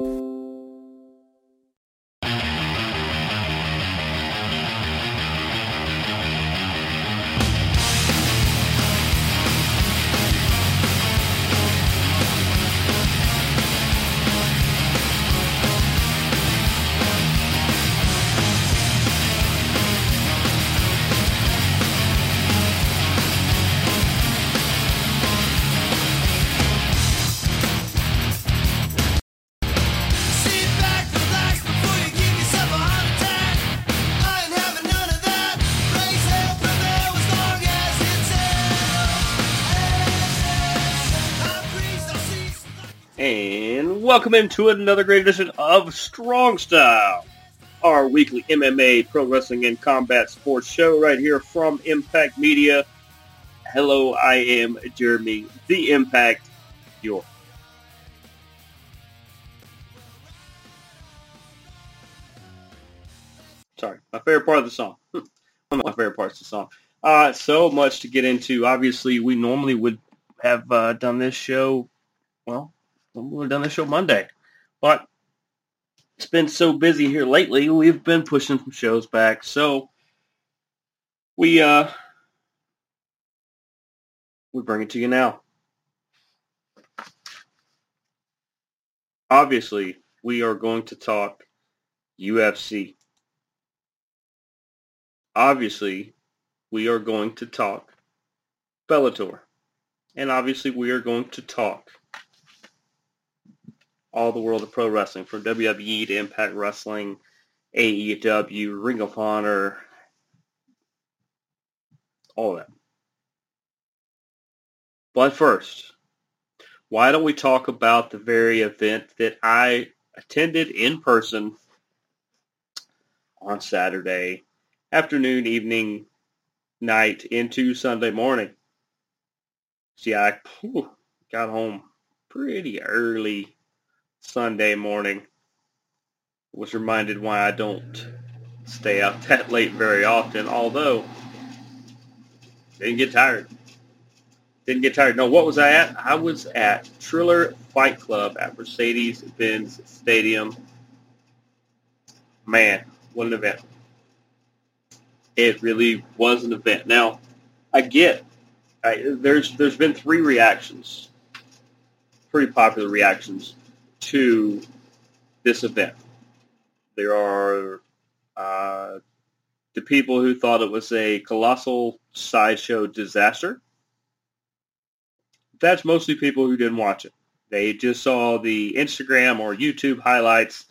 Sit welcome into another great edition of Strong Style, our weekly MMA, pro wrestling, and combat sports show right here from Impact Media. Hello, I am Jeremy, the Impact York Sorry, my favorite part of the song. One of my favorite parts of the song. Uh, so much to get into. Obviously, we normally would have uh, done this show, well, we would have done this show Monday. But it's been so busy here lately, we've been pushing some shows back. So we uh we bring it to you now. Obviously, we are going to talk UFC. Obviously, we are going to talk Bellator. And obviously, we are going to talk all the world of pro wrestling, from WWE to Impact Wrestling, AEW, Ring of Honor, all that. But first, why don't we talk about the very event that I attended in person on Saturday afternoon, evening, night into Sunday morning. See, I whew, got home pretty early Sunday morning. Was reminded why I don't stay out that late very often, although didn't get tired. Didn't get tired. No, what was I at? I was at Triller Fight Club at Mercedes-Benz Stadium. Man, what an event. It really was an event. Now, I get I, there's there's been three reactions, pretty popular reactions to this event. There are uh, the people who thought it was a colossal sideshow disaster. That's mostly people who didn't watch it. They just saw the Instagram or YouTube highlights.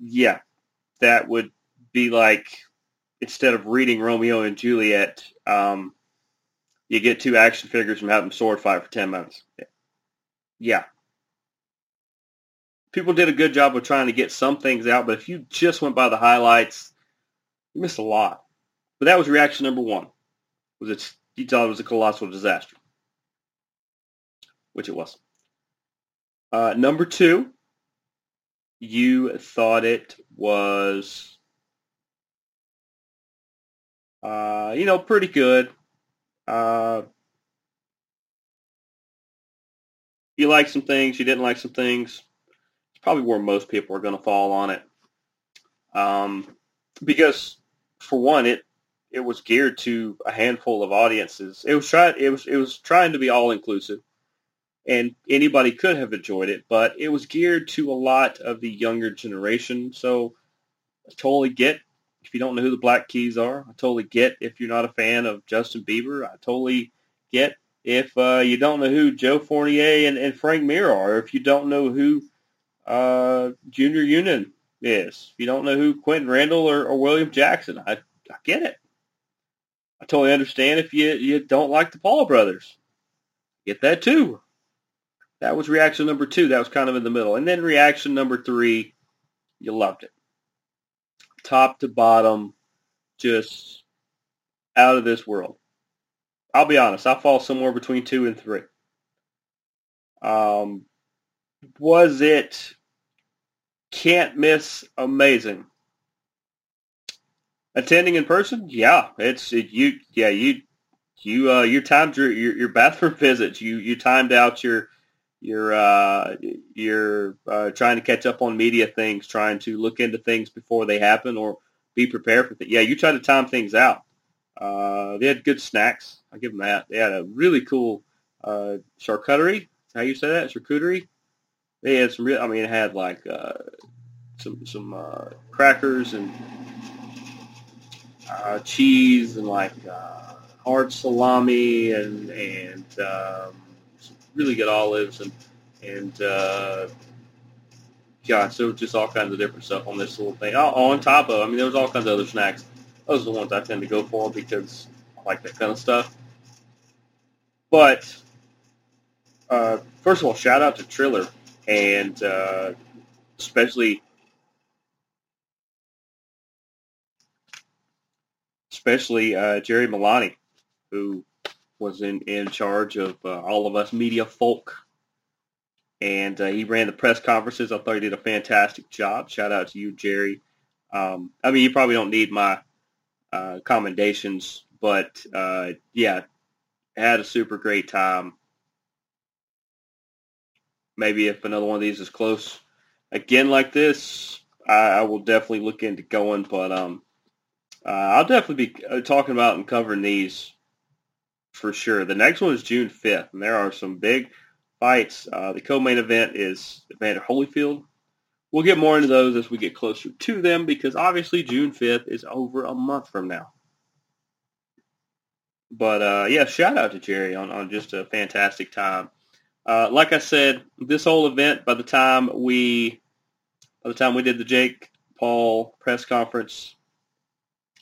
Yeah, that would be like instead of reading Romeo and Juliet, um, you get two action figures and have them sword fight for 10 minutes. Yeah. People did a good job of trying to get some things out, but if you just went by the highlights, you missed a lot. But that was reaction number one. Was it you thought it was a colossal disaster. Which it was. Uh, number two, you thought it was uh, you know, pretty good. Uh, you liked some things, you didn't like some things. Probably where most people are going to fall on it. Um, because for one, it it was geared to a handful of audiences. It was try it was it was trying to be all inclusive, and anybody could have enjoyed it, but it was geared to a lot of the younger generation. So I totally get if you don't know who the Black Keys are. I totally get if you're not a fan of Justin Bieber. I totally get if uh, you don't know who Joe Fournier and, and Frank Mir are. If you don't know who uh, Junior Younan is. If you don't know who Quentin Randall or, or William Jackson, I, I get it. I totally understand if you, you don't like the Paul brothers. Get that too. That was reaction number two. That was kind of in the middle. And then reaction number three, you loved it. Top to bottom, just out of this world. I'll be honest, I fall somewhere between two and three. Um, was it can't miss amazing? Attending in person, yeah, it's it, you. Yeah, you you uh, you timed your, your your bathroom visits. You you timed out your you're uh, you're uh, trying to catch up on media things, trying to look into things before they happen, or be prepared for it. Yeah, you try to time things out. Uh, they had good snacks. I give them that. They had a really cool uh, charcuterie. How you say that? Charcuterie. They had some real. I mean, it had like uh, some some uh, crackers and uh, cheese and like uh, hard salami and and um, some really good olives and and uh, yeah, so just all kinds of different stuff on this little thing. Oh, on top of, I mean, there was all kinds of other snacks. Those are the ones I tend to go for because I like that kind of stuff. But uh, first of all, shout out to Triller and uh, especially especially uh, Jerry Milani, who was in, in charge of uh, all of us media folk. And uh, he ran the press conferences. I thought he did a fantastic job. Shout out to you, Jerry. Um, I mean, you probably don't need my uh, commendations, but uh, yeah, had a super great time. Maybe if another one of these is close again like this, I, I will definitely look into going. But um, uh, I'll definitely be uh, talking about and covering these for sure. The next one is June 5th, and there are some big fights. Uh, the co-main event is Evander Holyfield. We'll get more into those as we get closer to them because obviously June 5th is over a month from now. But uh, yeah, shout out to Jerry on, on just a fantastic time. Uh, like I said, this whole event, by the time we, by the time we did the Jake Paul press conference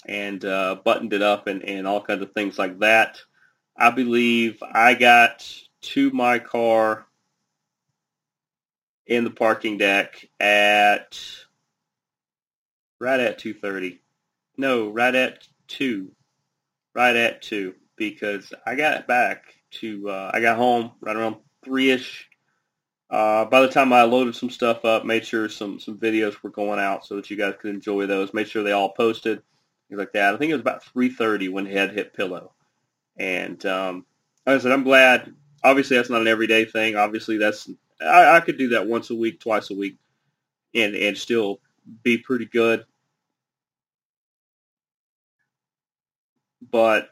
and uh, buttoned it up and, and all kinds of things like that, I believe I got to my car in the parking deck at right at 2.30. No, right at 2. Right at 2 because I got back to, uh, I got home right around 3-ish. Uh, by the time I loaded some stuff up, made sure some, some videos were going out so that you guys could enjoy those. Made sure they all posted, things like that. I think it was about 3.30 when Head hit Pillow. And um, like I said, I'm glad. Obviously, that's not an everyday thing. Obviously, that's I, I could do that once a week, twice a week, and and still be pretty good. But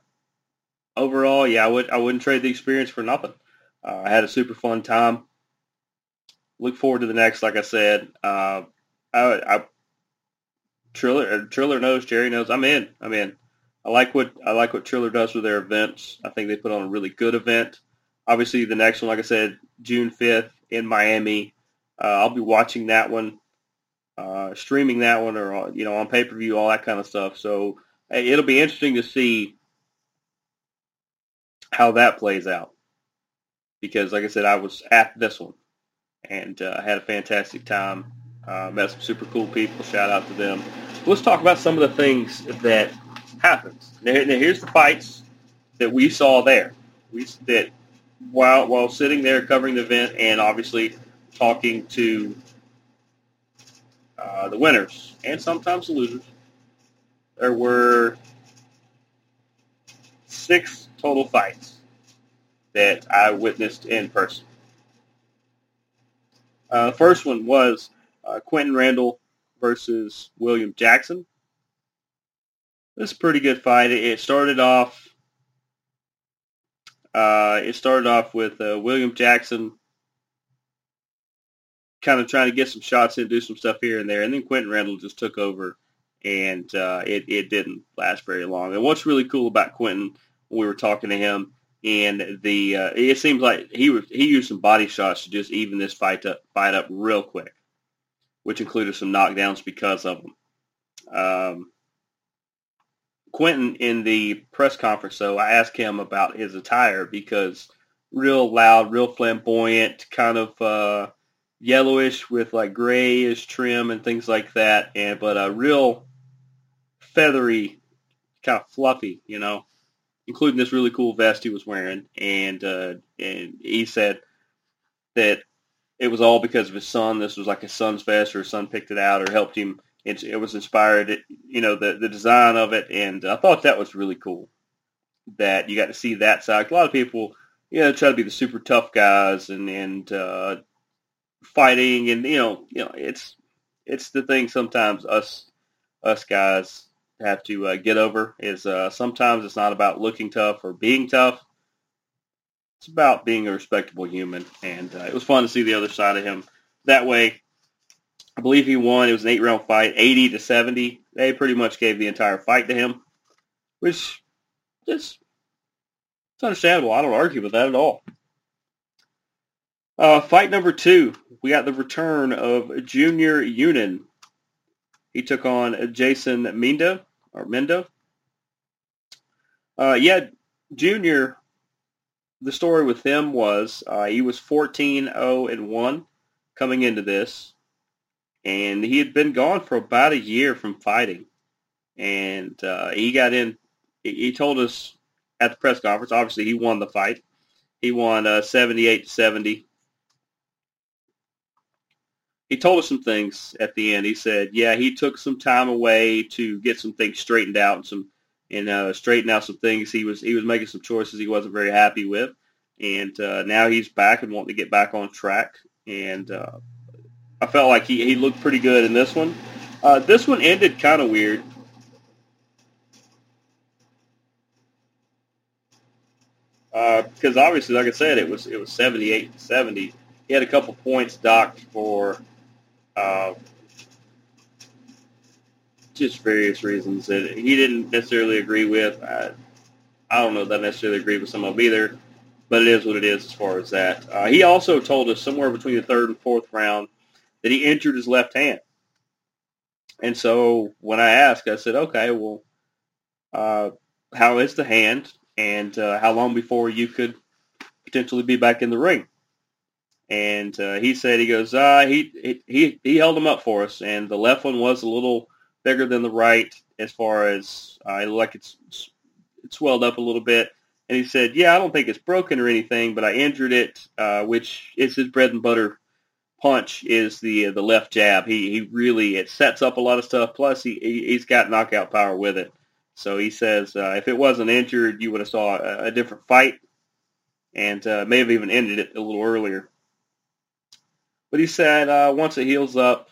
overall, yeah, I would I wouldn't trade the experience for nothing. Uh, I had a super fun time. Look forward to the next. Like I said, uh, I, I Triller Triller knows, Jerry knows. I'm in. I'm in. I like what I like what Triller does with their events. I think they put on a really good event. Obviously, the next one, like I said, June 5th in Miami. Uh, I'll be watching that one, uh, streaming that one, or you know, on pay per view, all that kind of stuff. So it'll be interesting to see how that plays out. Because, like I said, I was at this one and uh, had a fantastic time. Uh, met some super cool people. Shout out to them. Let's talk about some of the things that happens. Now, now here's the fights that we saw there. We that while while sitting there covering the event and obviously talking to uh, the winners and sometimes the losers. There were six total fights that I witnessed in person. Uh, the first one was uh, Quentin Randall versus William Jackson. This is a pretty good fight. It, it started off. Uh, it started off with uh, William Jackson kind of trying to get some shots in, do some stuff here and there, and then Quentin Randall just took over, and uh, it it didn't last very long. And what's really cool about Quentin, when we were talking to him, and the uh, it seems like he was he used some body shots to just even this fight up fight up real quick, which included some knockdowns because of them. Um, Quentin in the press conference, though, I asked him about his attire because real loud, real flamboyant, kind of uh, yellowish with like grayish trim and things like that, and but a real feathery, kind of fluffy, you know, including this really cool vest he was wearing, and uh, and he said that it was all because of his son. This was like his son's vest, or his son picked it out, or helped him it, it was inspired, you know, the, the design of it, and I thought that was really cool that you got to see that side. A lot of people you know, try to be the super tough guys and and uh, fighting, and you know, you know, it's it's the thing. Sometimes us us guys have to uh, get over is uh, sometimes it's not about looking tough or being tough. It's about being a respectable human, and uh, it was fun to see the other side of him that way. I believe he won. It was an eight-round fight, 80 to 70. They pretty much gave the entire fight to him, which is it's understandable. I don't argue with that at all. Uh, fight number two, we got the return of Junior Younan. He took on Jason Mendo or Mendo. Uh, yeah, Junior. The story with him was uh, he was 14-0 and one coming into this, and he had been gone for about a year from fighting, and uh, he got in. He told us at the press conference. Obviously, he won the fight. He won uh, 78 to 70. He told us some things at the end. He said, "Yeah, he took some time away to get some things straightened out and some and uh, straighten out some things. He was he was making some choices he wasn't very happy with, and uh, now he's back and wanting to get back on track. And uh, I felt like he, he looked pretty good in this one. Uh, this one ended kind of weird. because uh, obviously, like I said, it was it was 78 to 70. He had a couple points docked for uh, just various reasons that he didn't necessarily agree with. I, I don't know that I necessarily agree with some of them either, but it is what it is as far as that. Uh, he also told us somewhere between the third and fourth round that he injured his left hand. And so when I asked, I said, okay, well, uh, how is the hand? and uh, how long before you could potentially be back in the ring. And uh, he said he goes, uh, he he he held them up for us, and the left one was a little bigger than the right as far as uh, like it's it swelled up a little bit. And he said, yeah, I don't think it's broken or anything, but I injured it, uh, which is his bread and butter punch is the uh, the left jab. He he really it sets up a lot of stuff. Plus he, he he's got knockout power with it. So he says uh, if it wasn't injured, you would have saw a, a different fight, and uh, may have even ended it a little earlier. But he said uh, once it heals up,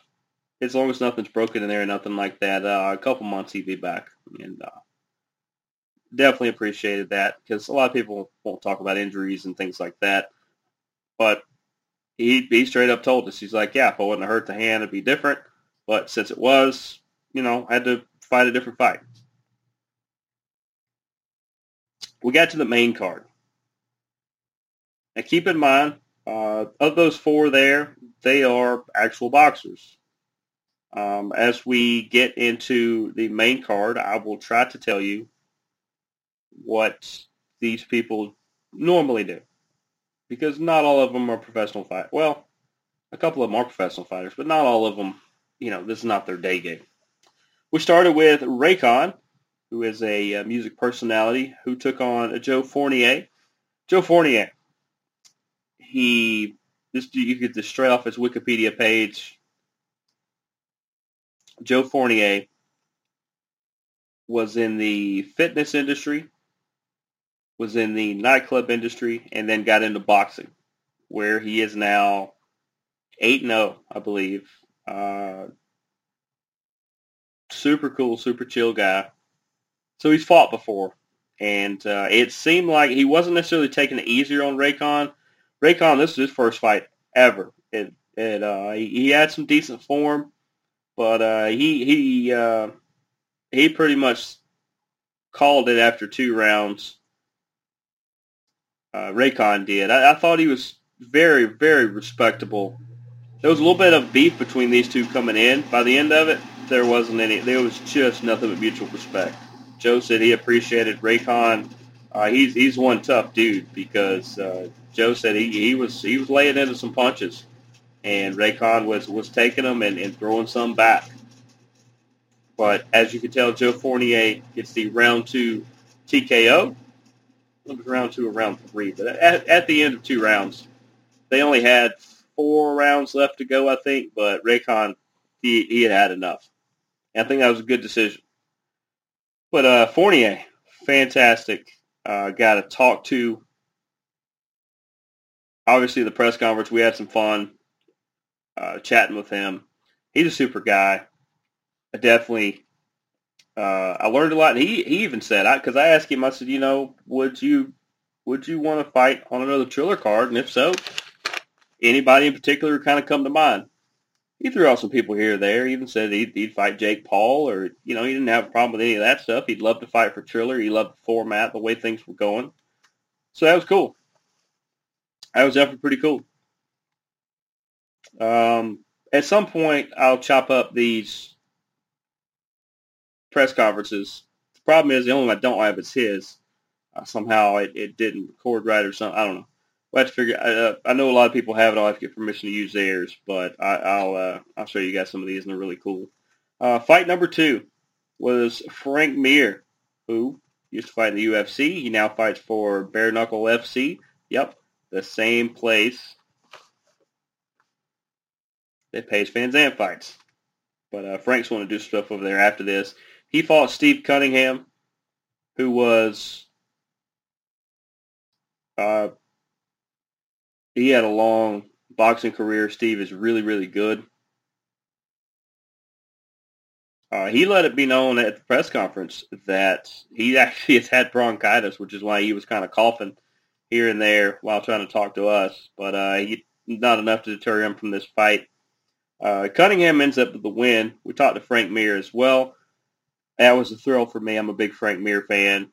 as long as nothing's broken in there, nothing like that, uh, a couple months he'd be back, and uh, definitely appreciated that because a lot of people won't talk about injuries and things like that, but he he straight up told us he's like, yeah, if I wouldn't have hurt the hand, it'd be different, but since it was, you know, I had to fight a different fight. we got to the main card. Now keep in mind, uh, of those four there, they are actual boxers. Um, as we get into the main card, I will try to tell you what these people normally do. Because not all of them are professional fighters. Well, a couple of them are professional fighters, but not all of them, you know, this is not their day game. We started with Reykon, who is a, uh, music personality who took on Joe Fournier. Joe Fournier, he this you get just straight off his Wikipedia page. Joe Fournier was in the fitness industry, was in the nightclub industry, and then got into boxing, where he is now eight and zero, I believe. Uh, super cool, super chill guy. So he's fought before, and uh, it seemed like he wasn't necessarily taking it easier on Reykon. Reykon, this is his first fight ever. and it uh, he, he had some decent form, but uh, he he uh, he pretty much called it after two rounds. Uh, Reykon did. I, I thought he was very very respectable. There was a little bit of beef between these two coming in. By the end of it, there wasn't any. There was just nothing but mutual respect. Joe said he appreciated Reykon. Uh, he's he's one tough dude because uh, Joe said he, he was he was laying into some punches, and Reykon was was taking them and, and throwing some back. But as you can tell, Joe Fournier gets the round two TKO. It was round two or round three, but at, at the end of two rounds, they only had four rounds left to go, I think. But Reykon, he he had had enough. And I think that was a good decision. But uh, Fournier, fantastic uh, guy to talk to. obviously, the press conference, we had some fun uh, chatting with him. He's a super guy. I definitely, uh, I learned a lot. And he, he even said, because I, asked him, I said, you know, would you would you want to fight on another Triller card? And if so, anybody in particular kind of come to mind? He threw out some people here or there. He even said he'd, he'd fight Jake Paul, or you know, he didn't have a problem with any of that stuff. He'd love to fight for Triller. He loved the format, the way things were going. So that was cool. That was definitely pretty cool. Um, at some point, I'll chop up these press conferences. The problem is the only one I don't have is his. Uh, somehow it, it didn't record right or something. I don't know. We'll have to figure. Uh, I know a lot of people have it. I'll have to get permission to use theirs, but I, will uh, I'll show you guys some of these, and they're really cool. Uh, fight number two was Frank Mir, who used to fight in the UFC. He now fights for Bare Knuckle FC. Yep, the same place that pays fans and fights. But uh, Frank's want to do stuff over there after this. He fought Steve Cunningham, who was uh, he had a long boxing career. Steve is really, really good. Uh, he let it be known at the press conference that he actually has had bronchitis, which is why he was kind of coughing here and there while trying to talk to us. But uh, he, not enough to deter him from this fight. Uh, Cunningham ends up with the win. We talked to Frank Mir as well. That was a thrill for me. I'm a big Frank Mir fan.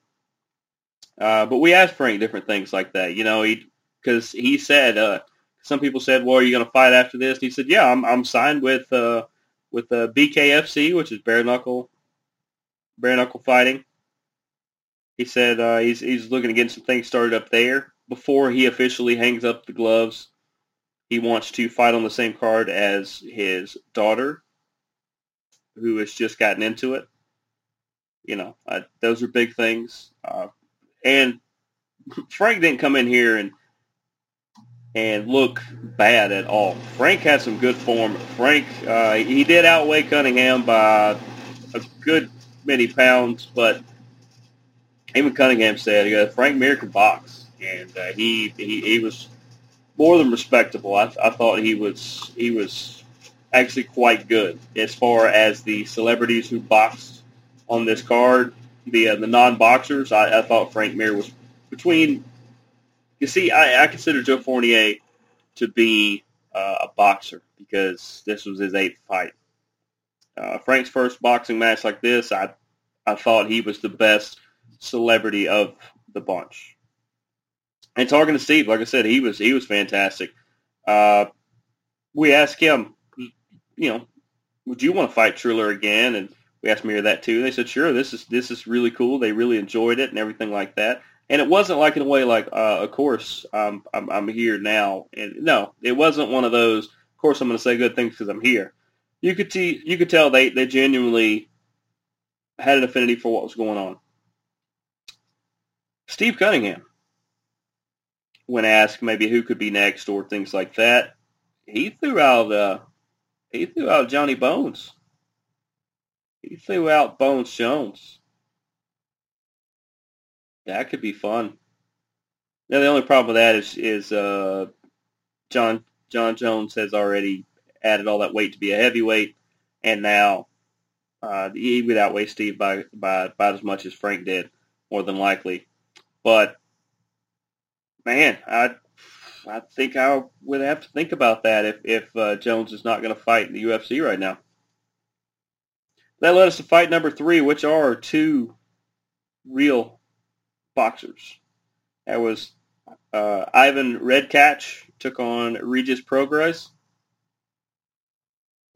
Uh, but we asked Frank different things like that. You know, he because he said uh, some people said, "Well, are you going to fight after this?" And he said, "Yeah, I'm I'm signed with uh, with uh, BKFC, which is bare knuckle bare knuckle fighting." He said uh, he's he's looking to get some things started up there before he officially hangs up the gloves. He wants to fight on the same card as his daughter, who has just gotten into it. You know, those are big things. Uh, and Frank didn't come in here and and look bad at all. Frank had some good form. Frank uh, he did outweigh Cunningham by a good many pounds, but even Cunningham said, "Yeah, Frank Mir can box," and uh, he, he he was more than respectable. I, I thought he was he was actually quite good as far as the celebrities who boxed on this card the uh, the non boxers, I, I, thought Frank Mir was between. You see, I, I consider Joe Fournier to be uh, a boxer because this was his eighth fight. Uh, Frank's first boxing match like this, I I thought he was the best celebrity of the bunch. And talking to Steve, like I said, he was he was fantastic. Uh, we asked him, you know, would you want to fight Triller again? And we asked Mir that too. They said, sure, this is this is really cool. They really enjoyed it and everything like that. And it wasn't like in a way like, uh, of course, um, I'm, I'm here now. And no, it wasn't one of those. Of course, I'm going to say good things because I'm here. You could see, you could tell they they genuinely had an affinity for what was going on. Steve Cunningham, when asked maybe who could be next or things like that, he threw out uh, he threw out Johnny Bones. He threw out Bones Jones. That could be fun. Now the only problem with that is is uh, John Jon Jones has already added all that weight to be a heavyweight, and now uh, he would outweigh Steve by by about as much as Frank did, more than likely. But man, I I think I would have to think about that if if uh, Jones is not going to fight in the UFC right now. That led us to fight number three, which are two real boxers. That was uh, Ivan Redkach took on Regis Prograis.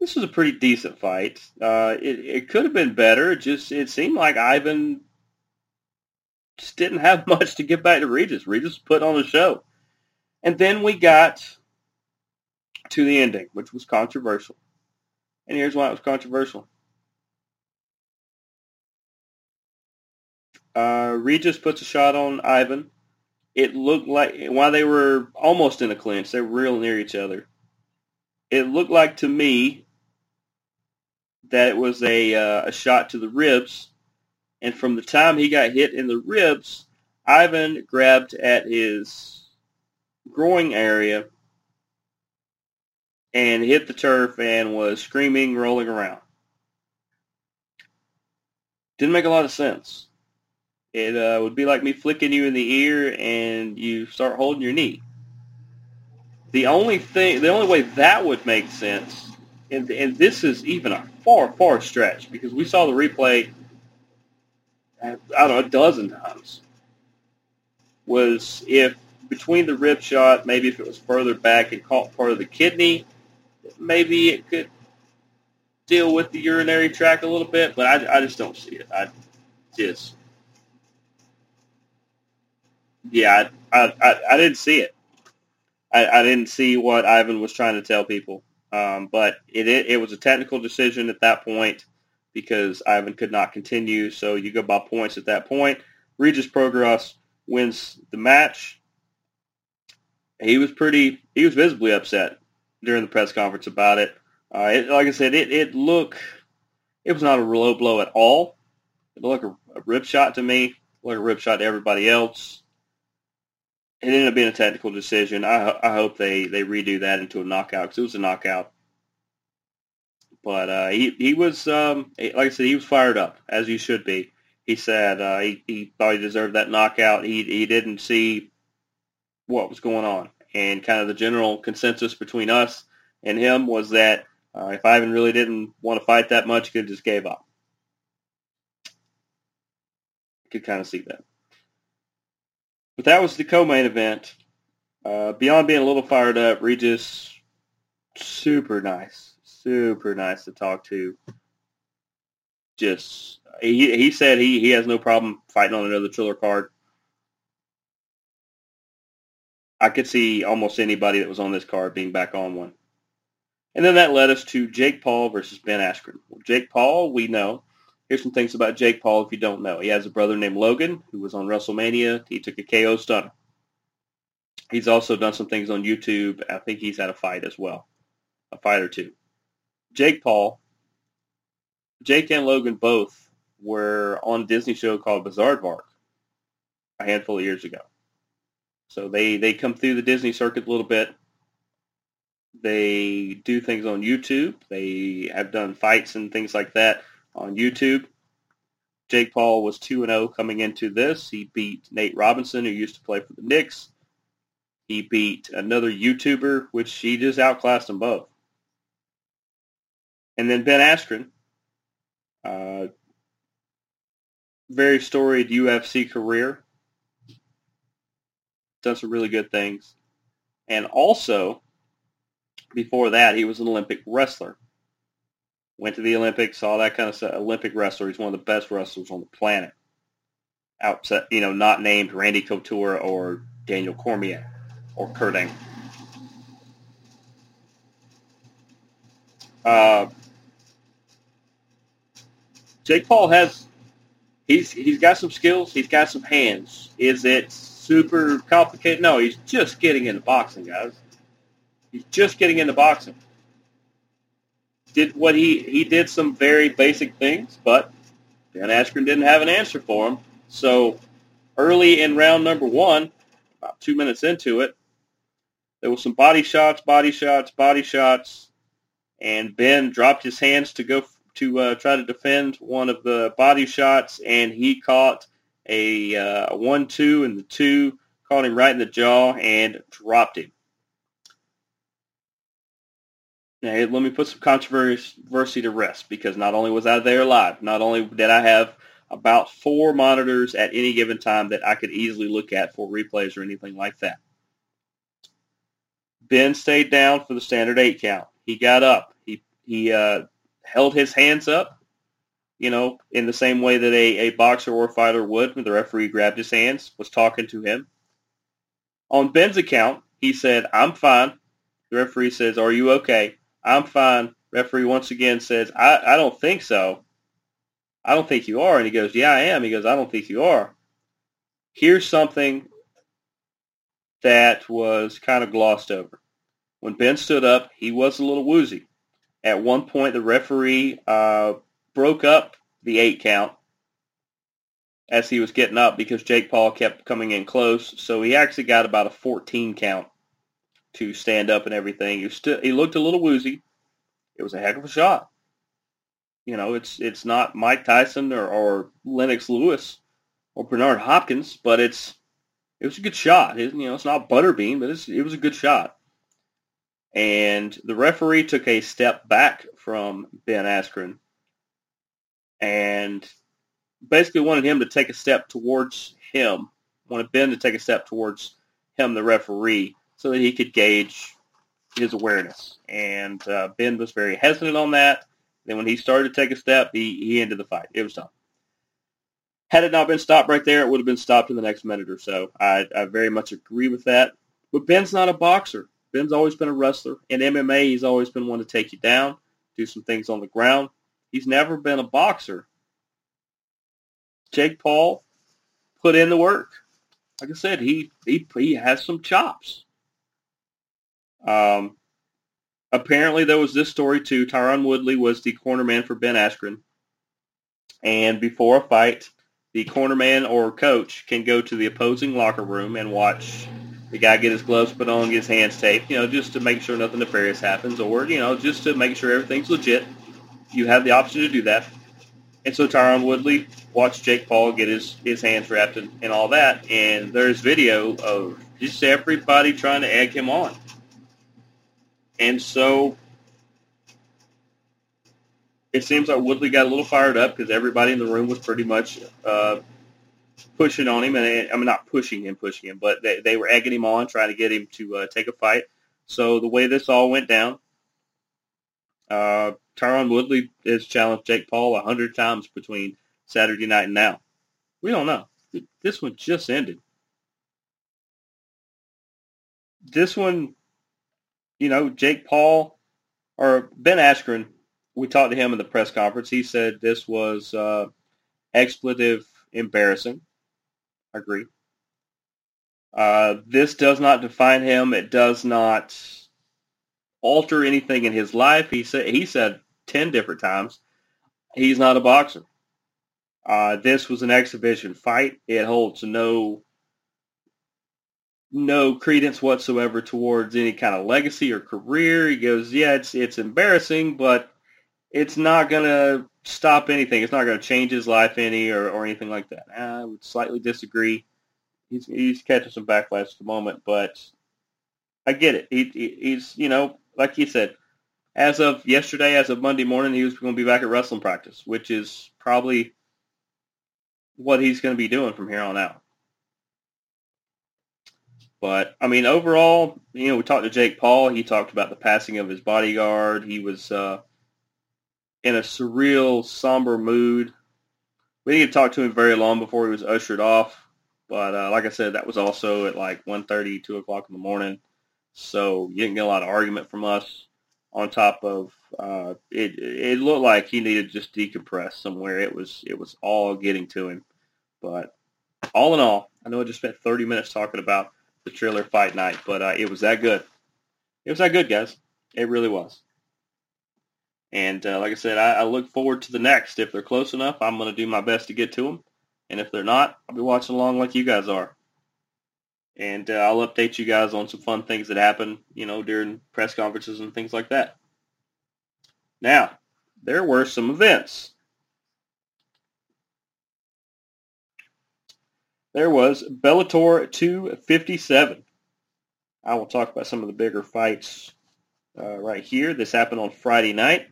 This was a pretty decent fight. Uh, it, it could have been better. It just it seemed like Ivan just didn't have much to give back to Regis. Regis put on a show. And then we got to the ending, which was controversial. And here's why it was controversial. Uh, Regis puts a shot on Ivan. It looked like while they were almost in a clinch, they were real near each other. It looked like to me that it was a uh, a shot to the ribs, and from the time he got hit in the ribs, Ivan grabbed at his groin area and hit the turf and was screaming, rolling around. Didn't make a lot of sense. It uh, would be like me flicking you in the ear and you start holding your knee. The only thing, the only way that would make sense, and, and this is even a far, far stretch because we saw the replay, I don't know, a dozen times, was if between the rib shot, maybe if it was further back and caught part of the kidney, maybe it could deal with the urinary tract a little bit, but I, I just don't see it. I just, yeah, I, I, I, didn't see it. I, I didn't see what Ivan was trying to tell people. Um, but it, it it was a technical decision at that point because Ivan could not continue. So you go by points at that point. Regis Prograis wins the match. He was pretty. He was visibly upset during the press conference about it. Uh, it like I said, it it looked. It was not a low blow at all. It looked like a, a rip shot to me. Like a rip shot to everybody else it ended up being a technical decision. I, I hope they, they redo that into a knockout because it was a knockout. But uh, he he was um, like I said, he was fired up as you should be. He said uh, he he thought he deserved that knockout. He he didn't see what was going on, and kind of the general consensus between us and him was that uh, if Ivan really didn't want to fight that much, he could just gave up. Could kind of see that. But that was the co-main event. Uh, beyond being a little fired up, Regis, super nice, super nice to talk to. Just he he said he, he has no problem fighting on another Triller card. I could see almost anybody that was on this card being back on one. And then that led us to Jake Paul versus Ben Askren. Well, Jake Paul, we know, Here's some things about Jake Paul if you don't know. He has a brother named Logan who was on WrestleMania. He took a KO stunner. He's also done some things on YouTube. I think he's had a fight as well, a fight or two. Jake Paul, Jake and Logan both were on a Disney show called Bizaardvark a handful of years ago. So they, they come through the Disney circuit a little bit. They do things on YouTube. They have done fights and things like that on YouTube. Jake Paul was 2-0 coming into this. He beat Nate Robinson, who used to play for the Knicks. He beat another YouTuber, which he just outclassed them both. And then Ben Askren, uh, very storied UFC career. Done some really good things. And also, before that, he was an Olympic wrestler went to the Olympics, saw that kind of stuff. Olympic wrestler. He's one of the best wrestlers on the planet. Outside, you know, not named Randy Couture or Daniel Cormier or Kurt Angle. Uh, Jake Paul has he's he's got some skills. He's got some hands. Is it super complicated? No, he's just getting into boxing, guys. He's just getting into boxing did what he he did some very basic things, but Dan Askren didn't have an answer for him. So early in round number one, about two minutes into it, there was some body shots, body shots, body shots, and Ben dropped his hands to go to uh, try to defend one of the body shots, and he caught a, uh, one-two and the two caught him right in the jaw and dropped him. Now, let me put some controversy to rest because not only was I there live, not only did I have about four monitors at any given time that I could easily look at for replays or anything like that. Ben stayed down for the standard eight count. He got up. He he uh, held his hands up, you know, in the same way that a, a boxer or a fighter would when the referee grabbed his hands, was talking to him. On Ben's account, he said, I'm fine. The referee says, are you okay? I'm fine. Referee once again says, I, I don't think so. I don't think you are. And he goes, yeah, I am. He goes, I don't think you are. Here's something that was kind of glossed over. When Ben stood up, he was a little woozy. At one point, the referee uh, broke up the eight count as he was getting up because Jake Paul kept coming in close. So he actually got about a 14 count to stand up and everything. He, still, he looked a little woozy. It was a heck of a shot. You know, it's it's not Mike Tyson or, or Lennox Lewis or Bernard Hopkins, but it's it was a good shot. It, you know, it's not Butterbean, but it was a good shot. And the referee took a step back from Ben Askren and basically wanted him to take a step towards him, wanted Ben to take a step towards him, the referee, so that he could gauge his awareness. And uh, Ben was very hesitant on that. Then when he started to take a step, he, he ended the fight. It was done. Had it not been stopped right there, it would have been stopped in the next minute or so. I, I very much agree with that. But Ben's not a boxer. Ben's always been a wrestler. In MMA, he's always been one to take you down, do some things on the ground. He's never been a boxer. Jake Paul put in the work. Like I said, he he, he has some chops. Um, apparently, there was this story too. Tyron Woodley was the corner man for Ben Askren. And before a fight, the corner man or coach can go to the opposing locker room and watch the guy get his gloves put on, get his hands taped, you know, just to make sure nothing nefarious happens, or you know, just to make sure everything's legit. You have the option to do that. And so Tyron Woodley watched Jake Paul get his, his hands wrapped and, and all that, and there's video of just everybody trying to egg him on. And so it seems like Woodley got a little fired up because everybody in the room was pretty much uh, pushing on him, and I mean not pushing him, pushing him, but they, they were egging him on, trying to get him to uh, take a fight. So the way this all went down, uh, Tyron Woodley has challenged Jake Paul a hundred times between Saturday night and now. We don't know. This one just ended. This one, you know, Jake Paul or Ben Askren, we talked to him in the press conference. He said this was uh, expletive embarrassing. I agree. Uh, this does not define him. It does not alter anything in his life. He said he said ten different times he's not a boxer. Uh, this was an exhibition fight. It holds no no credence whatsoever towards any kind of legacy or career. He goes, yeah, it's it's embarrassing, but it's not gonna stop anything. It's not gonna change his life any or, or anything like that. I would slightly disagree. He's he's catching some backlash at the moment, but I get it. He, he he's you know like you said, as of yesterday, as of Monday morning, he was going to be back at wrestling practice, which is probably what he's going to be doing from here on out. But I mean, overall, you know, we talked to Jake Paul. He talked about the passing of his bodyguard. He was uh, in a surreal, somber mood. We didn't talk to him very long before he was ushered off. But uh, like I said, that was also at like 1.30, 2 o'clock in the morning. So you didn't get a lot of argument from us. On top of uh, it, it looked like he needed to just decompress somewhere. It was it was all getting to him. But all in all, I know I just spent 30 minutes talking about the Triller fight night, but uh, it was that good. It was that good, guys. It really was. And uh, like I said, I, I, look forward to the next. If they're close enough, I'm going to do my best to get to them. And if they're not, I'll be watching along like you guys are and uh, I'll update you guys on some fun things that happen, you know, during press conferences and things like that. Now, there were some events. There was Bellator 257. I will talk about some of the bigger fights uh, right here. This happened on Friday night.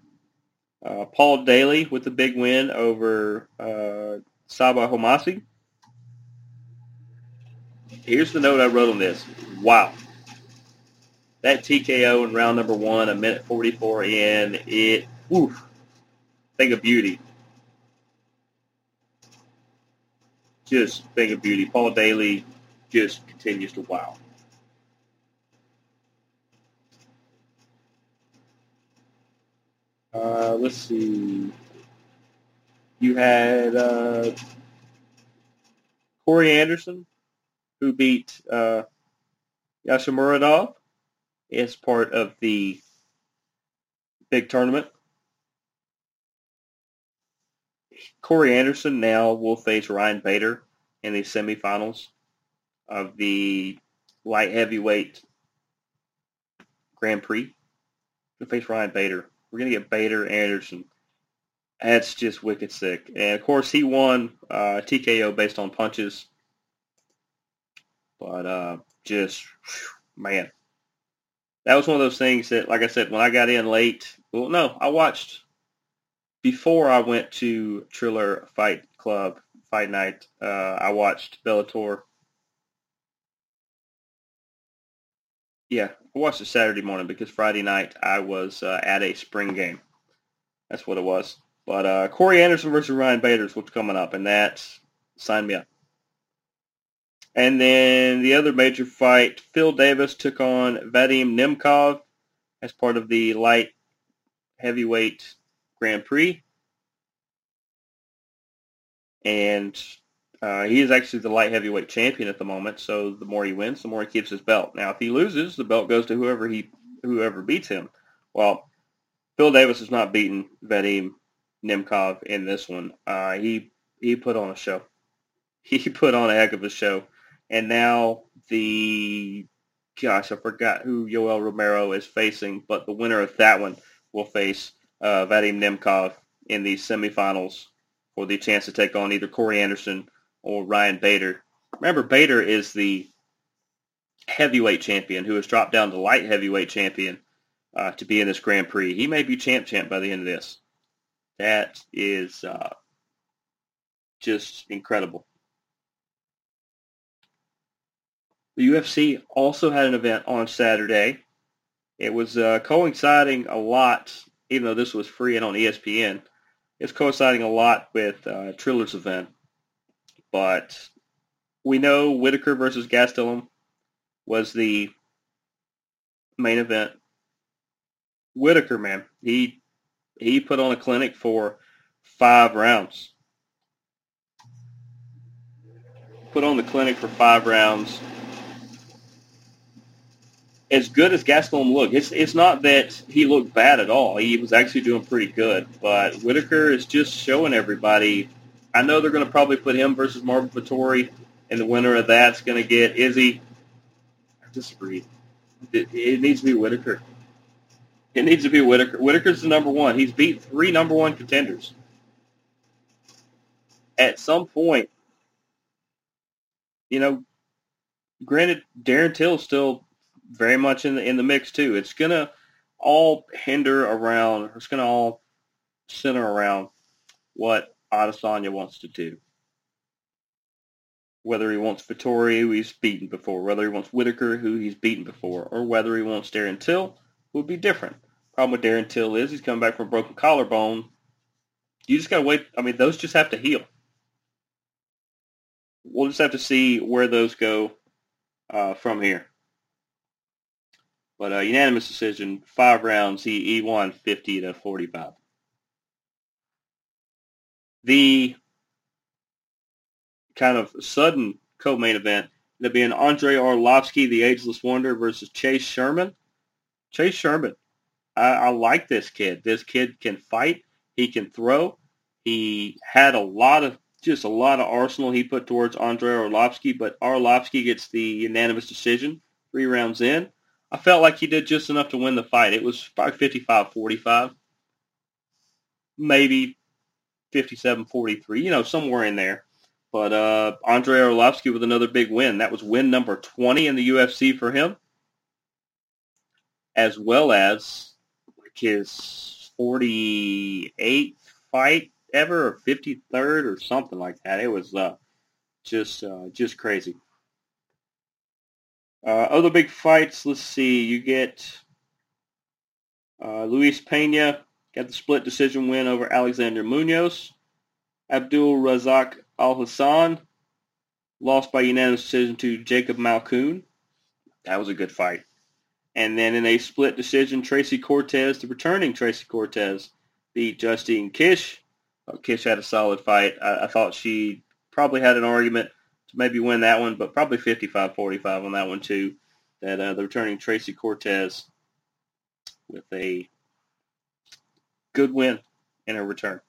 Uh, Paul Daley with the big win over uh, Sabah Homasi here's the note I wrote on this. Wow. That TKO in round number one, a minute 44 in, it, oof, thing of beauty. Just thing of beauty. Paul Daley just continues to wow. Uh, let's see. You had uh, Corey Anderson who beat uh, Yagshimuradov as part of the big tournament. Corey Anderson now will face Ryan Bader in the semifinals of the light heavyweight Grand Prix. To face Ryan Bader. We're gonna get Bader Anderson. That's just wicked sick. And of course, he won uh, TKO based on punches. But uh, just man, that was one of those things that, like I said, when I got in late. Well, no, I watched before I went to Triller Fight Club Fight Night. Uh, I watched Bellator. Yeah, I watched it Saturday morning because Friday night I was uh, at a spring game. That's what it was. But uh, Corey Anderson versus Ryan Bader is what's coming up, and that signed me up. And then the other major fight, Phil Davis took on Vadim Nemkov as part of the light heavyweight Grand Prix. And uh, he is actually the light heavyweight champion at the moment, so the more he wins, the more he keeps his belt. Now, if he loses, the belt goes to whoever he whoever beats him. Well, Phil Davis has not beaten Vadim Nemkov in this one. Uh, he he put on a show. He put on a heck of a show, and now the gosh, I forgot who Yoel Romero is facing, but the winner of that one will face uh, Vadim Nemkov in the semifinals for the chance to take on either Corey Anderson or Ryan Bader. Remember, Bader is the heavyweight champion who has dropped down to light heavyweight champion uh, to be in this Grand Prix. He may be champ champ by the end of this. That is uh, just incredible. The UFC also had an event on Saturday. It was uh, coinciding a lot, even though this was free and on ESPN. It's coinciding a lot with uh, Triller's event, but we know Whittaker versus Gastelum was the main event. Whittaker, man, he he put on a clinic for five rounds. Put on the clinic for five rounds. As good as Gastelum looked, it's it's not that he looked bad at all. He was actually doing pretty good. But Whittaker is just showing everybody. I know they're going to probably put him versus Marvin Vettori, and the winner of that's going to get Izzy. I disagree. It, it needs to be Whittaker. It needs to be Whittaker. Whittaker's the number one. He's beat three number one contenders. At some point, you know, granted, Darren Till's still very much in the in the mix too. It's gonna all hinder around. It's gonna all center around what Adesanya wants to do. Whether he wants Vettori, who he's beaten before, whether he wants Whittaker, who he's beaten before, or whether he wants Darren Till, would be different. Problem with Darren Till is he's coming back from a broken collarbone. You just gotta wait. I mean, those just have to heal. We'll just have to see where those go uh, from here. But uh, unanimous decision, five rounds. He, he won 50 to 45. The kind of sudden co-main event up being Andre Arlovski, the Ageless Wonder, versus Chase Sherman. Chase Sherman, I, I like this kid. This kid can fight. He can throw. He had a lot of just a lot of arsenal he put towards Andre Arlovski, but Arlovski gets the unanimous decision three rounds in. I felt like he did just enough to win the fight. It was probably 55-45, maybe 57-43, you know, somewhere in there. But uh, Andre Arlovski with another big win. That was win number 20 in the UFC for him, as well as his 48th fight ever, or 53rd, or something like that. It was uh, just uh, just crazy. Uh, other big fights, let's see. You get uh, Luis Pena got the split decision win over Alexander Munoz. Abdul Razak Al Hassan lost by unanimous decision to Jacob Malkoun. That was a good fight. And then in a split decision, Tracy Cortez, the returning Tracy Cortez, beat Justine Kish. Uh, Kish had a solid fight. I, I thought she probably had an argument to maybe win that one, but probably 55-45 on that one too. That uh, the returning Tracy Cortez with a good win and a return.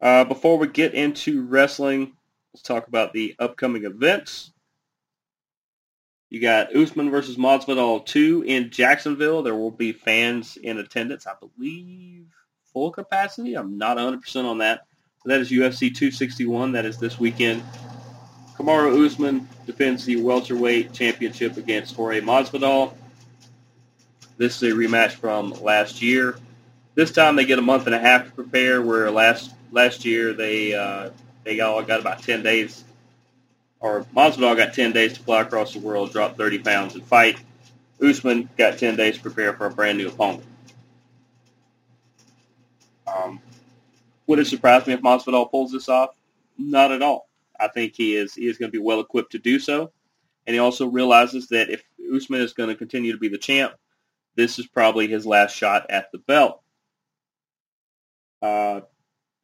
Uh, before we get into wrestling, let's talk about the upcoming events. You got Usman versus Masvidal 2 in Jacksonville. There will be fans in attendance, I believe, full capacity. I'm not 100% on that. But that is UFC 261. That is this weekend. Kamaru Usman defends the welterweight championship against Jorge Masvidal. This is a rematch from last year. This time they get a month and a half to prepare, where last last year they uh, they all got about 10 days or Masvidal got 10 days to fly across the world, drop 30 pounds, and fight. Usman got 10 days to prepare for a brand new opponent. Um, would it surprise me if Masvidal pulls this off? Not at all. I think he is he is going to be well equipped to do so, and he also realizes that if Usman is going to continue to be the champ, this is probably his last shot at the belt. Uh,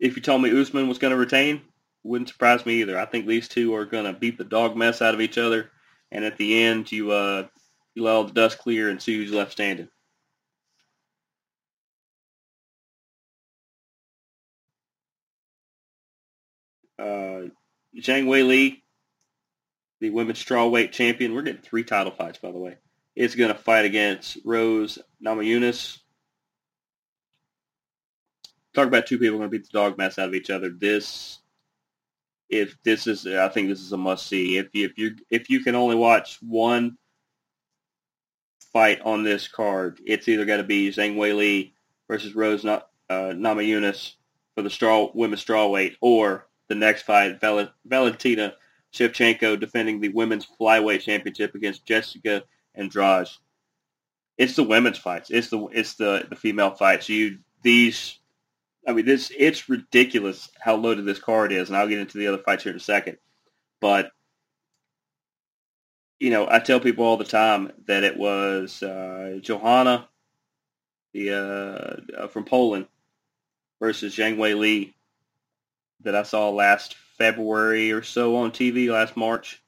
if you told me Usman was going to retain, wouldn't surprise me either. I think these two are going to beat the dog mess out of each other, and at the end, you uh, you let all the dust clear and see who's left standing. Uh, Zhang Wei Li, the women's strawweight champion, we're getting three title fights, by the way, is going to fight against Rose Namajunas. Talk about two people going to beat the dog mess out of each other. This if this is I think this is a must see. If you if you if you can only watch one fight on this card, it's either got to be Zhang Wei Li versus Rose uh, Namajunas for the straw women's strawweight, or the next fight Val- Valentina Shevchenko defending the women's flyweight championship against Jessica Andrade. It's the women's fights. It's the it's the the female fights. You these I mean, this it's ridiculous how loaded this card is, and I'll get into the other fights here in a second. But you know, I tell people all the time that it was uh, Johanna, the uh, from Poland, versus Zhang Wei Li that I saw last February or so on TV last March.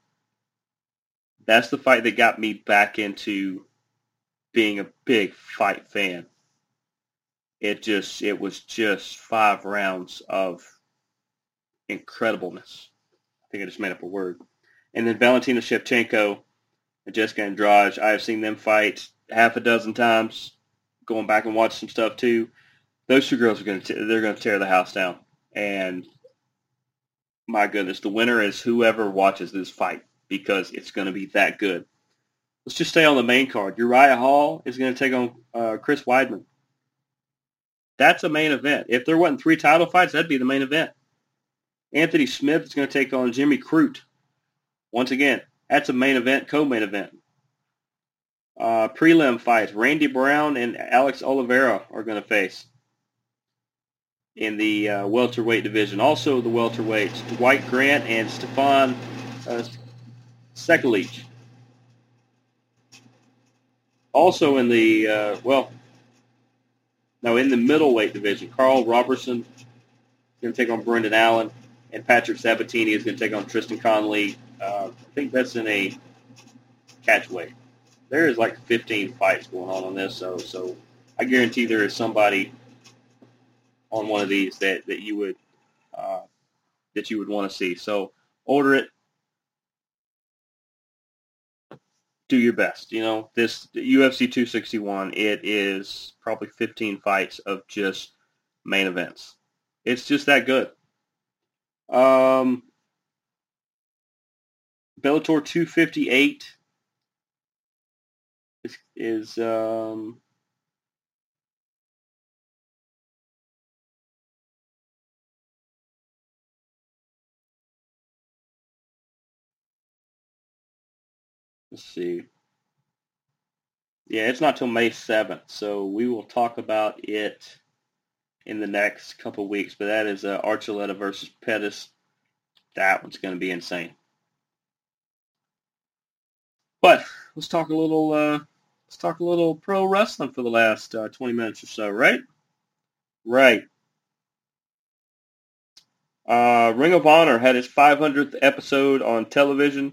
That's the fight that got me back into being a big fight fan it just it was just five rounds of incredibleness. I think I just made up a word. And then Valentina Shevchenko and Jessica Andrade, I have seen them fight half a dozen times. Going back and watch some stuff too. Those two girls are going to they're going to tear the house down. And my goodness, the winner is whoever watches this fight because it's going to be that good. Let's just stay on the main card. Uriah Hall is going to take on uh, Chris Weidman. That's a main event. If there wasn't three title fights, that'd be the main event. Anthony Smith is going to take on Jimmy Crute. Once again, that's a main event, co-main event. Uh, prelim fights. Randy Brown and Alex Oliveira are going to face in the uh, welterweight division. Also the welterweights, Dwight Grant and Stefan uh. Also in the, uh, well, now in the middleweight division, Karl Roberson is going to take on Brendan Allen, and Patrick Sabatini is going to take on Tristan Conley. Uh, I think that's in a catchweight. There is like 15 fights going on on this, so so I guarantee there is somebody on one of these that that you would uh, that you would want to see. So order it. do your best. You know, this UFC 261, it is probably 15 fights of just main events. It's just that good. Um, Bellator 258 is, is um, Let's see. Yeah, it's not till May 7th, so we will talk about it in the next couple weeks. But that is uh, Archuleta versus Pettis. That one's going to be insane. But let's talk a little. Uh, let's talk a little pro wrestling for the last uh, 20 minutes or so, right? Right. Uh, Ring of Honor had its 500th episode on television.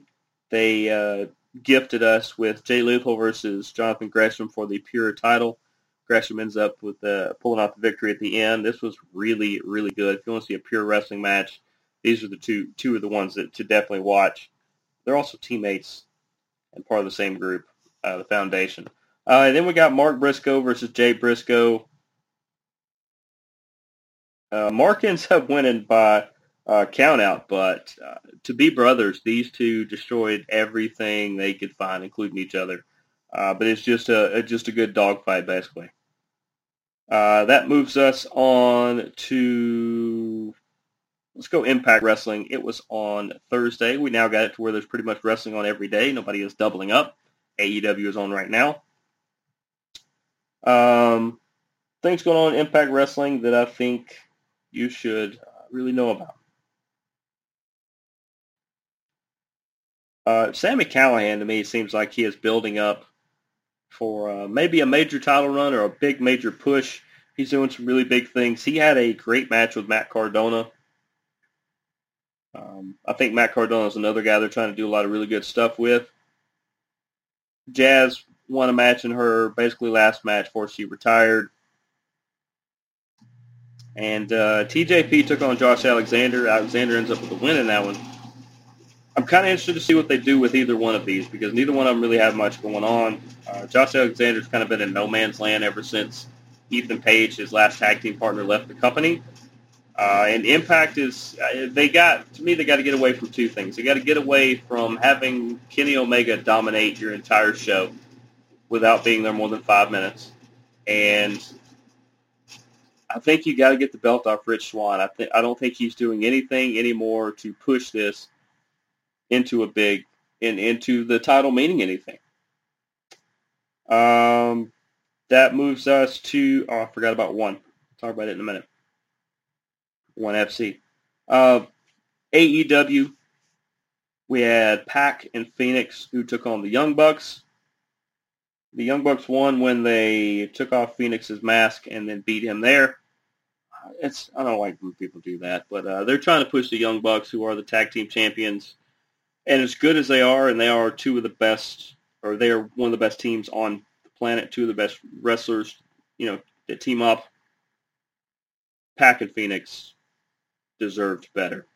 They uh, gifted us with Jay Lethal versus Jonathan Gresham for the pure title. Gresham ends up with uh, pulling out the victory at the end. This was really, really good. If you want to see a pure wrestling match, these are the two two of the ones that to definitely watch. They're also teammates, and part of the same group, uh, the foundation. Uh, then we got Mark Briscoe versus Jay Briscoe. Uh, Mark ends up winning by uh, count out, but uh, to be brothers, these two destroyed everything they could find, including each other. Uh, but it's just a just a good dogfight, basically. Uh, that moves us on to let's go Impact Wrestling. It was on Thursday. We now got it to where there's pretty much wrestling on every day. Nobody is doubling up. AEW is on right now. Um, things going on in Impact Wrestling that I think you should really know about. Uh, Sami Callihan, to me, seems like he is building up for uh, maybe a major title run or a big major push. He's doing some really big things. He had a great match with Matt Cardona. Um, I think Matt Cardona is another guy they're trying to do a lot of really good stuff with. Jazz won a match in her basically last match before she retired. And uh, TJP took on Josh Alexander. Alexander ends up with the win in that one. I'm kind of interested to see what they do with either one of these because neither one of them really have much going on. Uh, Josh Alexander's kind of been in no man's land ever since Ethan Page, his last tag team partner, left the company. Uh, and Impact is uh, they got to me they got to get away from two things. They got to get away from having Kenny Omega dominate your entire show without being there more than five minutes, and I think you got to get the belt off Rich Swan. I I don't think he's doing anything anymore to push this into a big and into the title meaning anything. Um, that moves us to oh I forgot about one. Talk about it in a minute. One FC. Uh, AEW. We had Pac and Phoenix who took on the Young Bucks. The Young Bucks won when they took off Phoenix's mask and then beat him there. It's I don't like when people do that, but uh, they're trying to push the Young Bucks, who are the tag team champions, and as good as they are, and they are two of the best, or they are one of the best teams on the planet, two of the best wrestlers, you know, that team up. Pac and Phoenix deserved better.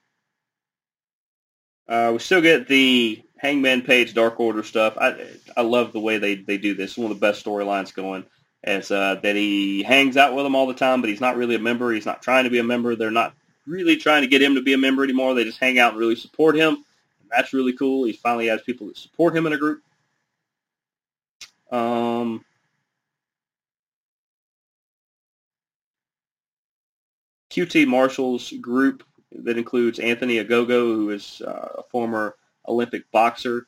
Uh, we still get the Hangman Page Dark Order stuff. I I love the way they, they do this. One of the best storylines going is uh, that he hangs out with them all the time, but he's not really a member. He's not trying to be a member. They're not really trying to get him to be a member anymore. They just hang out and really support him. That's really cool. He finally has people that support him in a group. Um, QT Marshall's group that includes Anthony Ogogo, who is uh, a former Olympic boxer.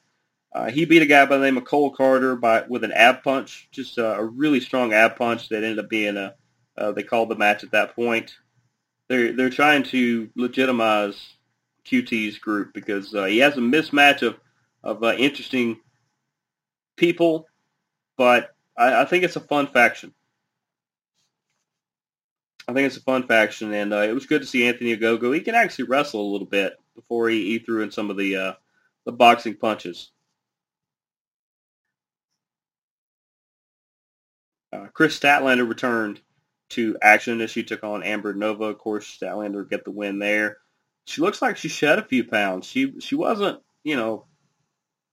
Uh, he beat a guy by the name of Cole Carter by with an ab punch, just uh, a really strong ab punch that ended up being a. Uh, they called the match at that point. They're they're trying to legitimize QT's group because uh, he has a mismatch of of uh, interesting people, but I, I think it's a fun faction. I think it's a fun faction, and uh, it was good to see Anthony Ogogo. He can actually wrestle a little bit before he, he threw in some of the uh, the boxing punches. Uh, Kris Statlander returned to action as she took on Amber Nova. Of course, Statlander get the win there. She looks like she shed a few pounds. She she wasn't you know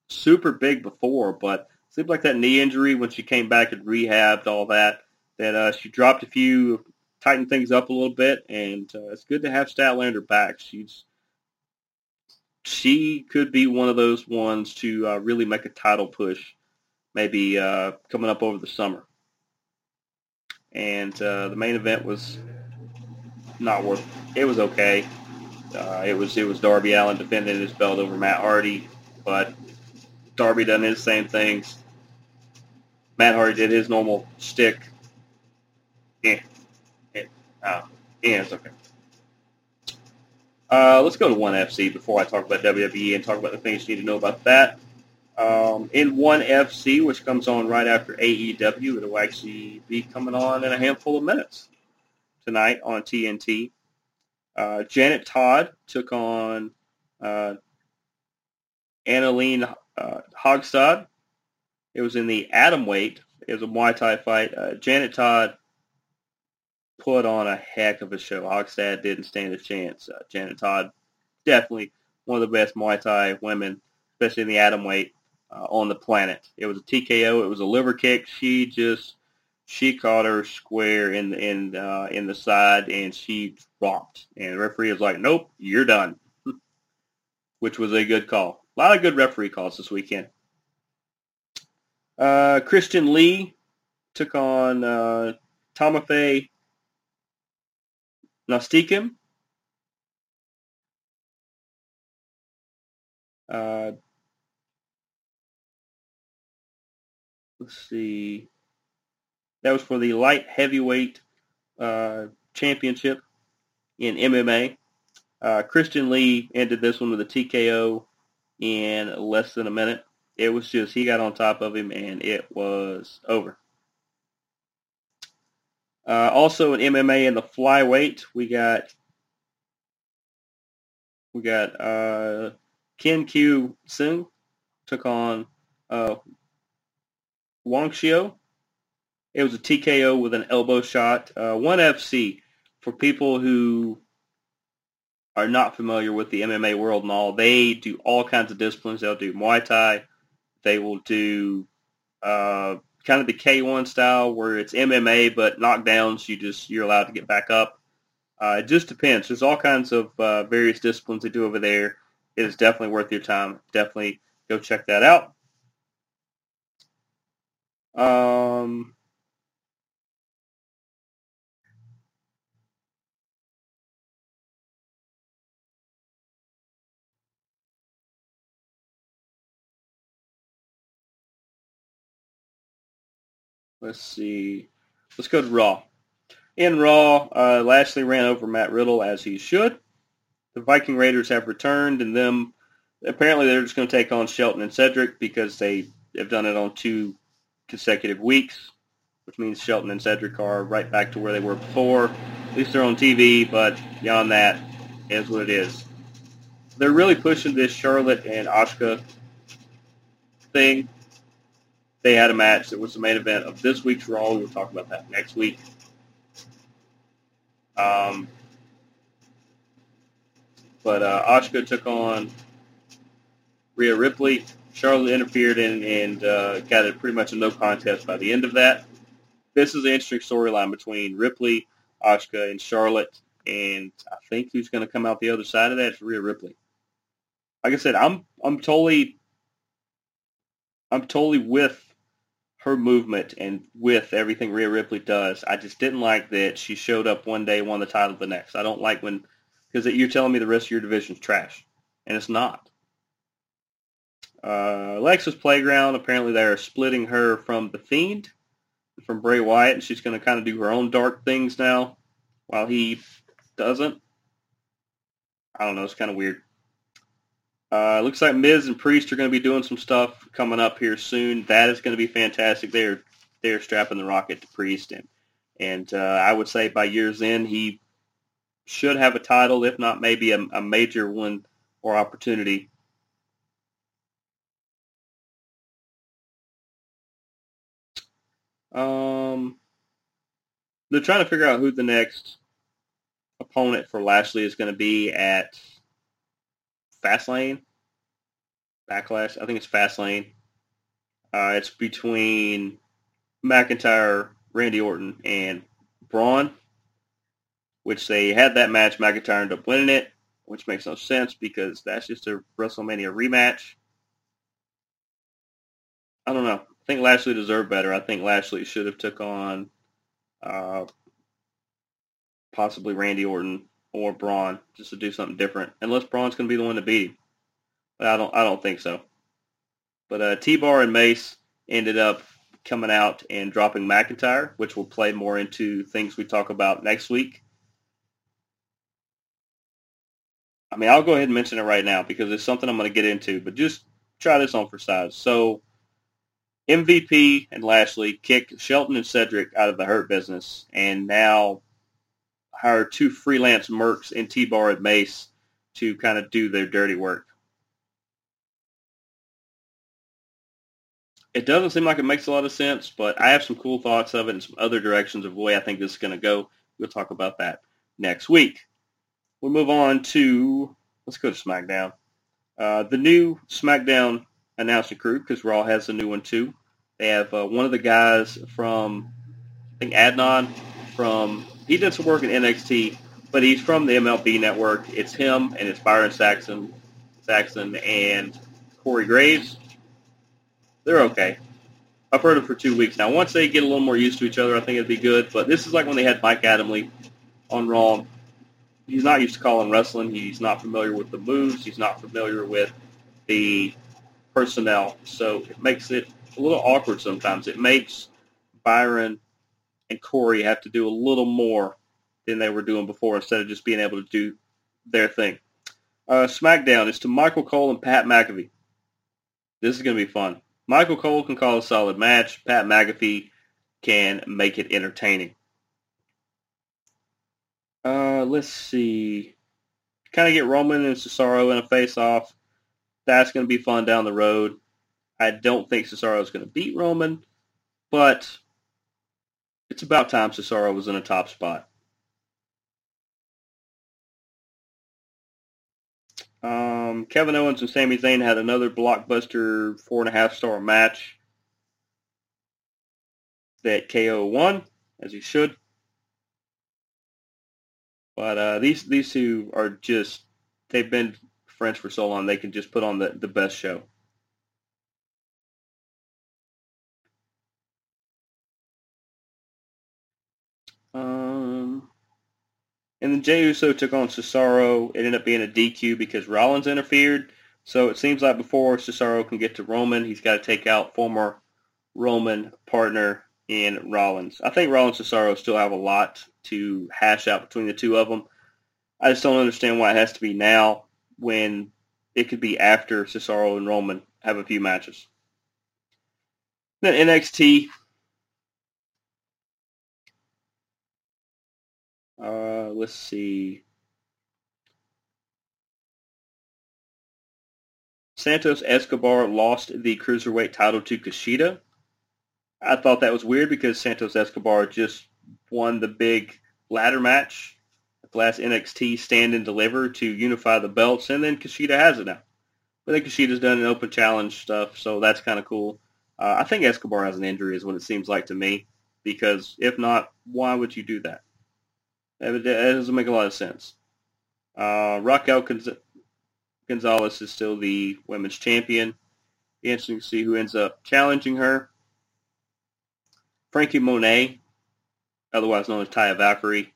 super big before, but it seemed like that knee injury when she came back and rehabbed all that that uh, she dropped a few tightened things up a little bit, and uh, it's good to have Statlander back. She's she could be one of those ones to uh, really make a title push, maybe uh, coming up over the summer. And uh, the main event was not worth. It was okay. Uh, it was it was Darby Allin defending his belt over Matt Hardy, but Darby done his same things. Matt Hardy did his normal stick. Yeah, Oh, yeah, it's okay. Uh, let's go to ONE FC before I talk about WWE and talk about the things you need to know about that. Um, in ONE FC, which comes on right after AEW, it'll actually be coming on in a handful of minutes tonight on TNT. Uh, Janet Todd took on uh, Anne Line uh, Hogstad. It was in the atom weight. It was a Muay Thai fight. Uh, Janet Todd put on a heck of a show. Hogstad didn't stand a chance. Uh, Janet Todd, definitely one of the best Muay Thai women, especially in the atom weight. uh, on the planet. It was a TKO. It was a liver kick. She just she caught her square in in uh, in the side and she dropped. And the referee was like, "Nope, you're done," which was a good call. A lot of good referee calls this weekend. Uh, Christian Lee took on uh, Timofey Nastyukhin. Uh, let's see. That was for the light heavyweight uh, championship in MMA. Uh, Christian Lee ended this one with a TKO in less than a minute. It was just he got on top of him and it was over. Uh, also in MMA in the flyweight, we got we got uh, Ken Q Sung took on uh, Wang Xiu. It was a TKO with an elbow shot. Uh, One FC for people who are not familiar with the MMA world and all, they do all kinds of disciplines. They'll do Muay Thai. They will do uh, kind of the K1 style where it's MMA but knockdowns. You just you're allowed to get back up. Uh, it just depends. There's all kinds of uh, various disciplines they do over there. It is definitely worth your time. Definitely go check that out. Um, let's see. Let's go to Raw. In Raw, uh, Lashley ran over Matt Riddle as he should. The Viking Raiders have returned, and them apparently they're just going to take on Shelton and Cedric because they have done it on two consecutive weeks, which means Shelton and Cedric are right back to where they were before. At least they're on TV, but beyond that, is what it is. They're really pushing this Charlotte and Asuka thing. They had a match that was the main event of this week's Raw. We'll talk about that next week. Um, but uh, took on Rhea Ripley. Charlotte interfered and, and uh, got it pretty much a no contest by the end of that. This is an interesting storyline between Ripley, Asuka, and Charlotte. And I think who's going to come out the other side of that is Rhea Ripley. Like I said, I'm I'm totally I'm totally with her movement and with everything Rhea Ripley does. I just didn't like that she showed up one day, won the title the next. I don't like when because you're telling me the rest of your division's trash, and it's not. Uh, Alexa's Playground, apparently they're splitting her from The Fiend, from Bray Wyatt, and she's going to kind of do her own dark things now while he doesn't. I don't know, it's kind of weird. Uh, looks like Miz and Priest are going to be doing some stuff coming up here soon. That is going to be fantastic. They're they're strapping the rocket to Priest, and and uh, I would say by year's end he should have a title, if not maybe a, a major one or opportunity. Um, they're trying to figure out who the next opponent for Lashley is going to be at Fastlane. Backlash. I think it's Fastlane. Uh, it's between McIntyre, Randy Orton, and Braun, which they had that match. McIntyre ended up winning it, which makes no sense because that's just a WrestleMania rematch. I don't know. I think Lashley deserved better. I think Lashley should have took on uh, possibly Randy Orton or Braun just to do something different. Unless Braun's going to be the one to beat him. But I don't. I don't think so. But uh, T-Bar and Mace ended up coming out and dropping McIntyre, which will play more into things we talk about next week. I mean, I'll go ahead and mention it right now because it's something I'm going to get into, but just try this on for size. So MVP and Lashley kicked Shelton and Cedric out of the Hurt business and now hired two freelance mercs in T-Bar and Mace to kind of do their dirty work. It doesn't seem like it makes a lot of sense, but I have some cool thoughts of it and some other directions of the way I think this is going to go. We'll talk about that next week. We'll move on to, let's go to SmackDown. Uh, the new SmackDown announcing crew because Raw has a new one too. They have uh, one of the guys from, I think Adnan from, he did some work in NXT, but he's from the MLB network. It's him and it's Byron Saxton, Saxton and Corey Graves. They're okay. I've heard them for two weeks now. Once they get a little more used to each other, I think it'd be good. But this is like when they had Mike Adamle on Raw. He's not used to calling wrestling. He's not familiar with the moves. He's not familiar with the personnel. So it makes it a little awkward sometimes. It makes Byron and Corey have to do a little more than they were doing before instead of just being able to do their thing. Uh, SmackDown is to Michael Cole and Pat McAfee. This is going to be fun. Michael Cole can call a solid match. Pat McAfee can make it entertaining. Uh, let's see. Kind of get Roman and Cesaro in a face-off. That's going to be fun down the road. I don't think Cesaro is going to beat Roman, but it's about time Cesaro was in a top spot. Um, Kevin Owens and Sami Zayn had another blockbuster four and a half star match that KO won, as he should. But uh, these these two are just they've been friends for so long they can just put on the, the best show. And then Jey Uso took on Cesaro. It ended up being a DQ because Rollins interfered. So it seems like before Cesaro can get to Roman, he's got to take out former Roman partner in Rollins. I think Rollins and Cesaro still have a lot to hash out between the two of them. I just don't understand why it has to be now when it could be after Cesaro and Roman have a few matches. Then NXT. Uh, let's see. Santos Escobar lost the cruiserweight title to Kushida. I thought that was weird because Santos Escobar just won the big ladder match at the last NXT Stand and Deliver to unify the belts, and then Kushida has it now. But then Kushida's done an open challenge stuff, so that's kind of cool. Uh, I think Escobar has an injury is what it seems like to me, because if not, why would you do that? That doesn't make a lot of sense. Uh, Raquel Gonzalez is still the women's champion. Interesting to see who ends up challenging her. Franky Monet, otherwise known as Taya Valkyrie,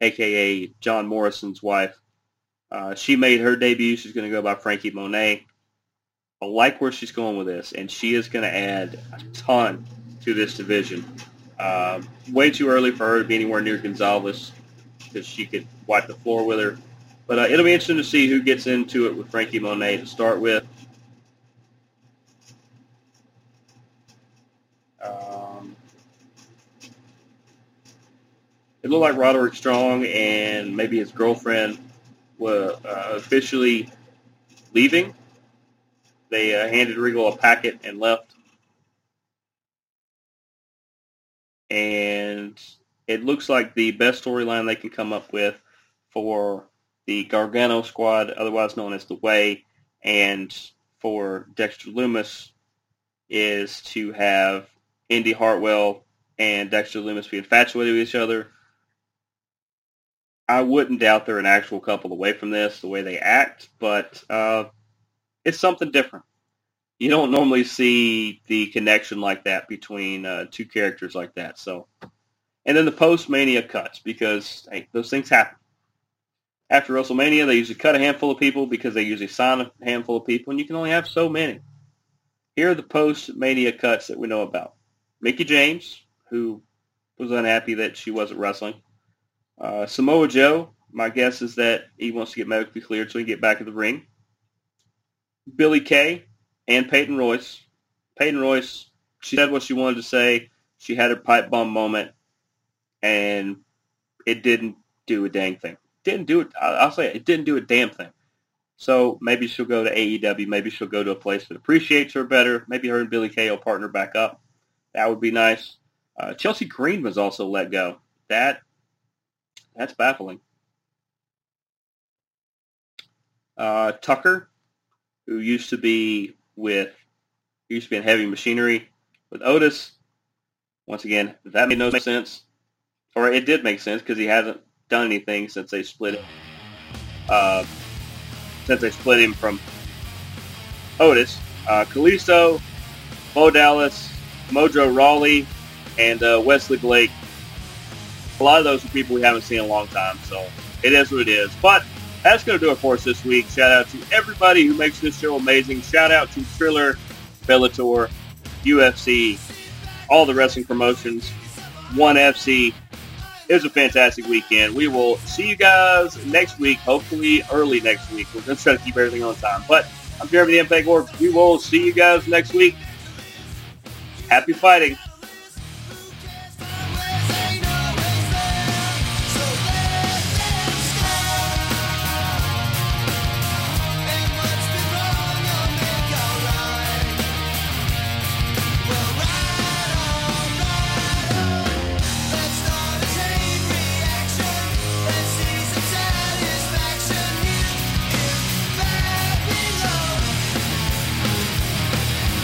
aka John Morrison's wife. Uh, she made her debut. She's going to go by Franky Monet. I like where she's going with this, and she is going to add a ton to this division. Uh, way too early for her to be anywhere near Gonzalez because she could wipe the floor with her. But uh, it'll be interesting to see who gets into it with Franky Monet to start with. Um, it looked like Roderick Strong and maybe his girlfriend were uh, officially leaving. They uh, handed Regal a packet and left. And it looks like the best storyline they can come up with for the Gargano squad, otherwise known as the Way, and for Dexter Lumis is to have Indy Hartwell and Dexter Lumis be infatuated with each other. I wouldn't doubt they're an actual couple away from this, the way they act, but uh, it's something different. You don't normally see the connection like that between uh, two characters like that. So, and then the post Mania cuts because hey, those things happen. After WrestleMania, they usually cut a handful of people because they usually sign a handful of people, and you can only have so many. Here are the post Mania cuts that we know about. Mickie James, who was unhappy that she wasn't wrestling. Uh, Samoa Joe, my guess is that he wants to get medically cleared so he can get back in the ring. Billie Kay and Peyton Royce. Peyton Royce, she said what she wanted to say. She had her pipe bomb moment, and it didn't do a dang thing. Didn't do it. I'll say it, it didn't do a damn thing. So maybe she'll go to AEW. Maybe she'll go to a place that appreciates her better. Maybe her and Billie Kay will partner back up. That would be nice. Uh, Chelsea Green was also let go. That that's baffling. Uh, Tucker who used to be with used to be in heavy machinery with Otis. Once again, that made no sense, or it did make sense because he hasn't done anything since they split it. Uh, since they split him from Otis, uh, Kalisto, Bo Dallas, Mojo Rawley, and uh, Wesley Blake. A lot of those are people we haven't seen in a long time, so it is what it is. But that's going to do it for us this week. Shout out to everybody who makes this show amazing. Shout out to Triller, Bellator, UFC, all the wrestling promotions, One FC. It was a fantastic weekend. We will see you guys next week, hopefully early next week. We're going to try to keep everything on time. But I'm Jeremy the Impact York. We will see you guys next week. Happy fighting.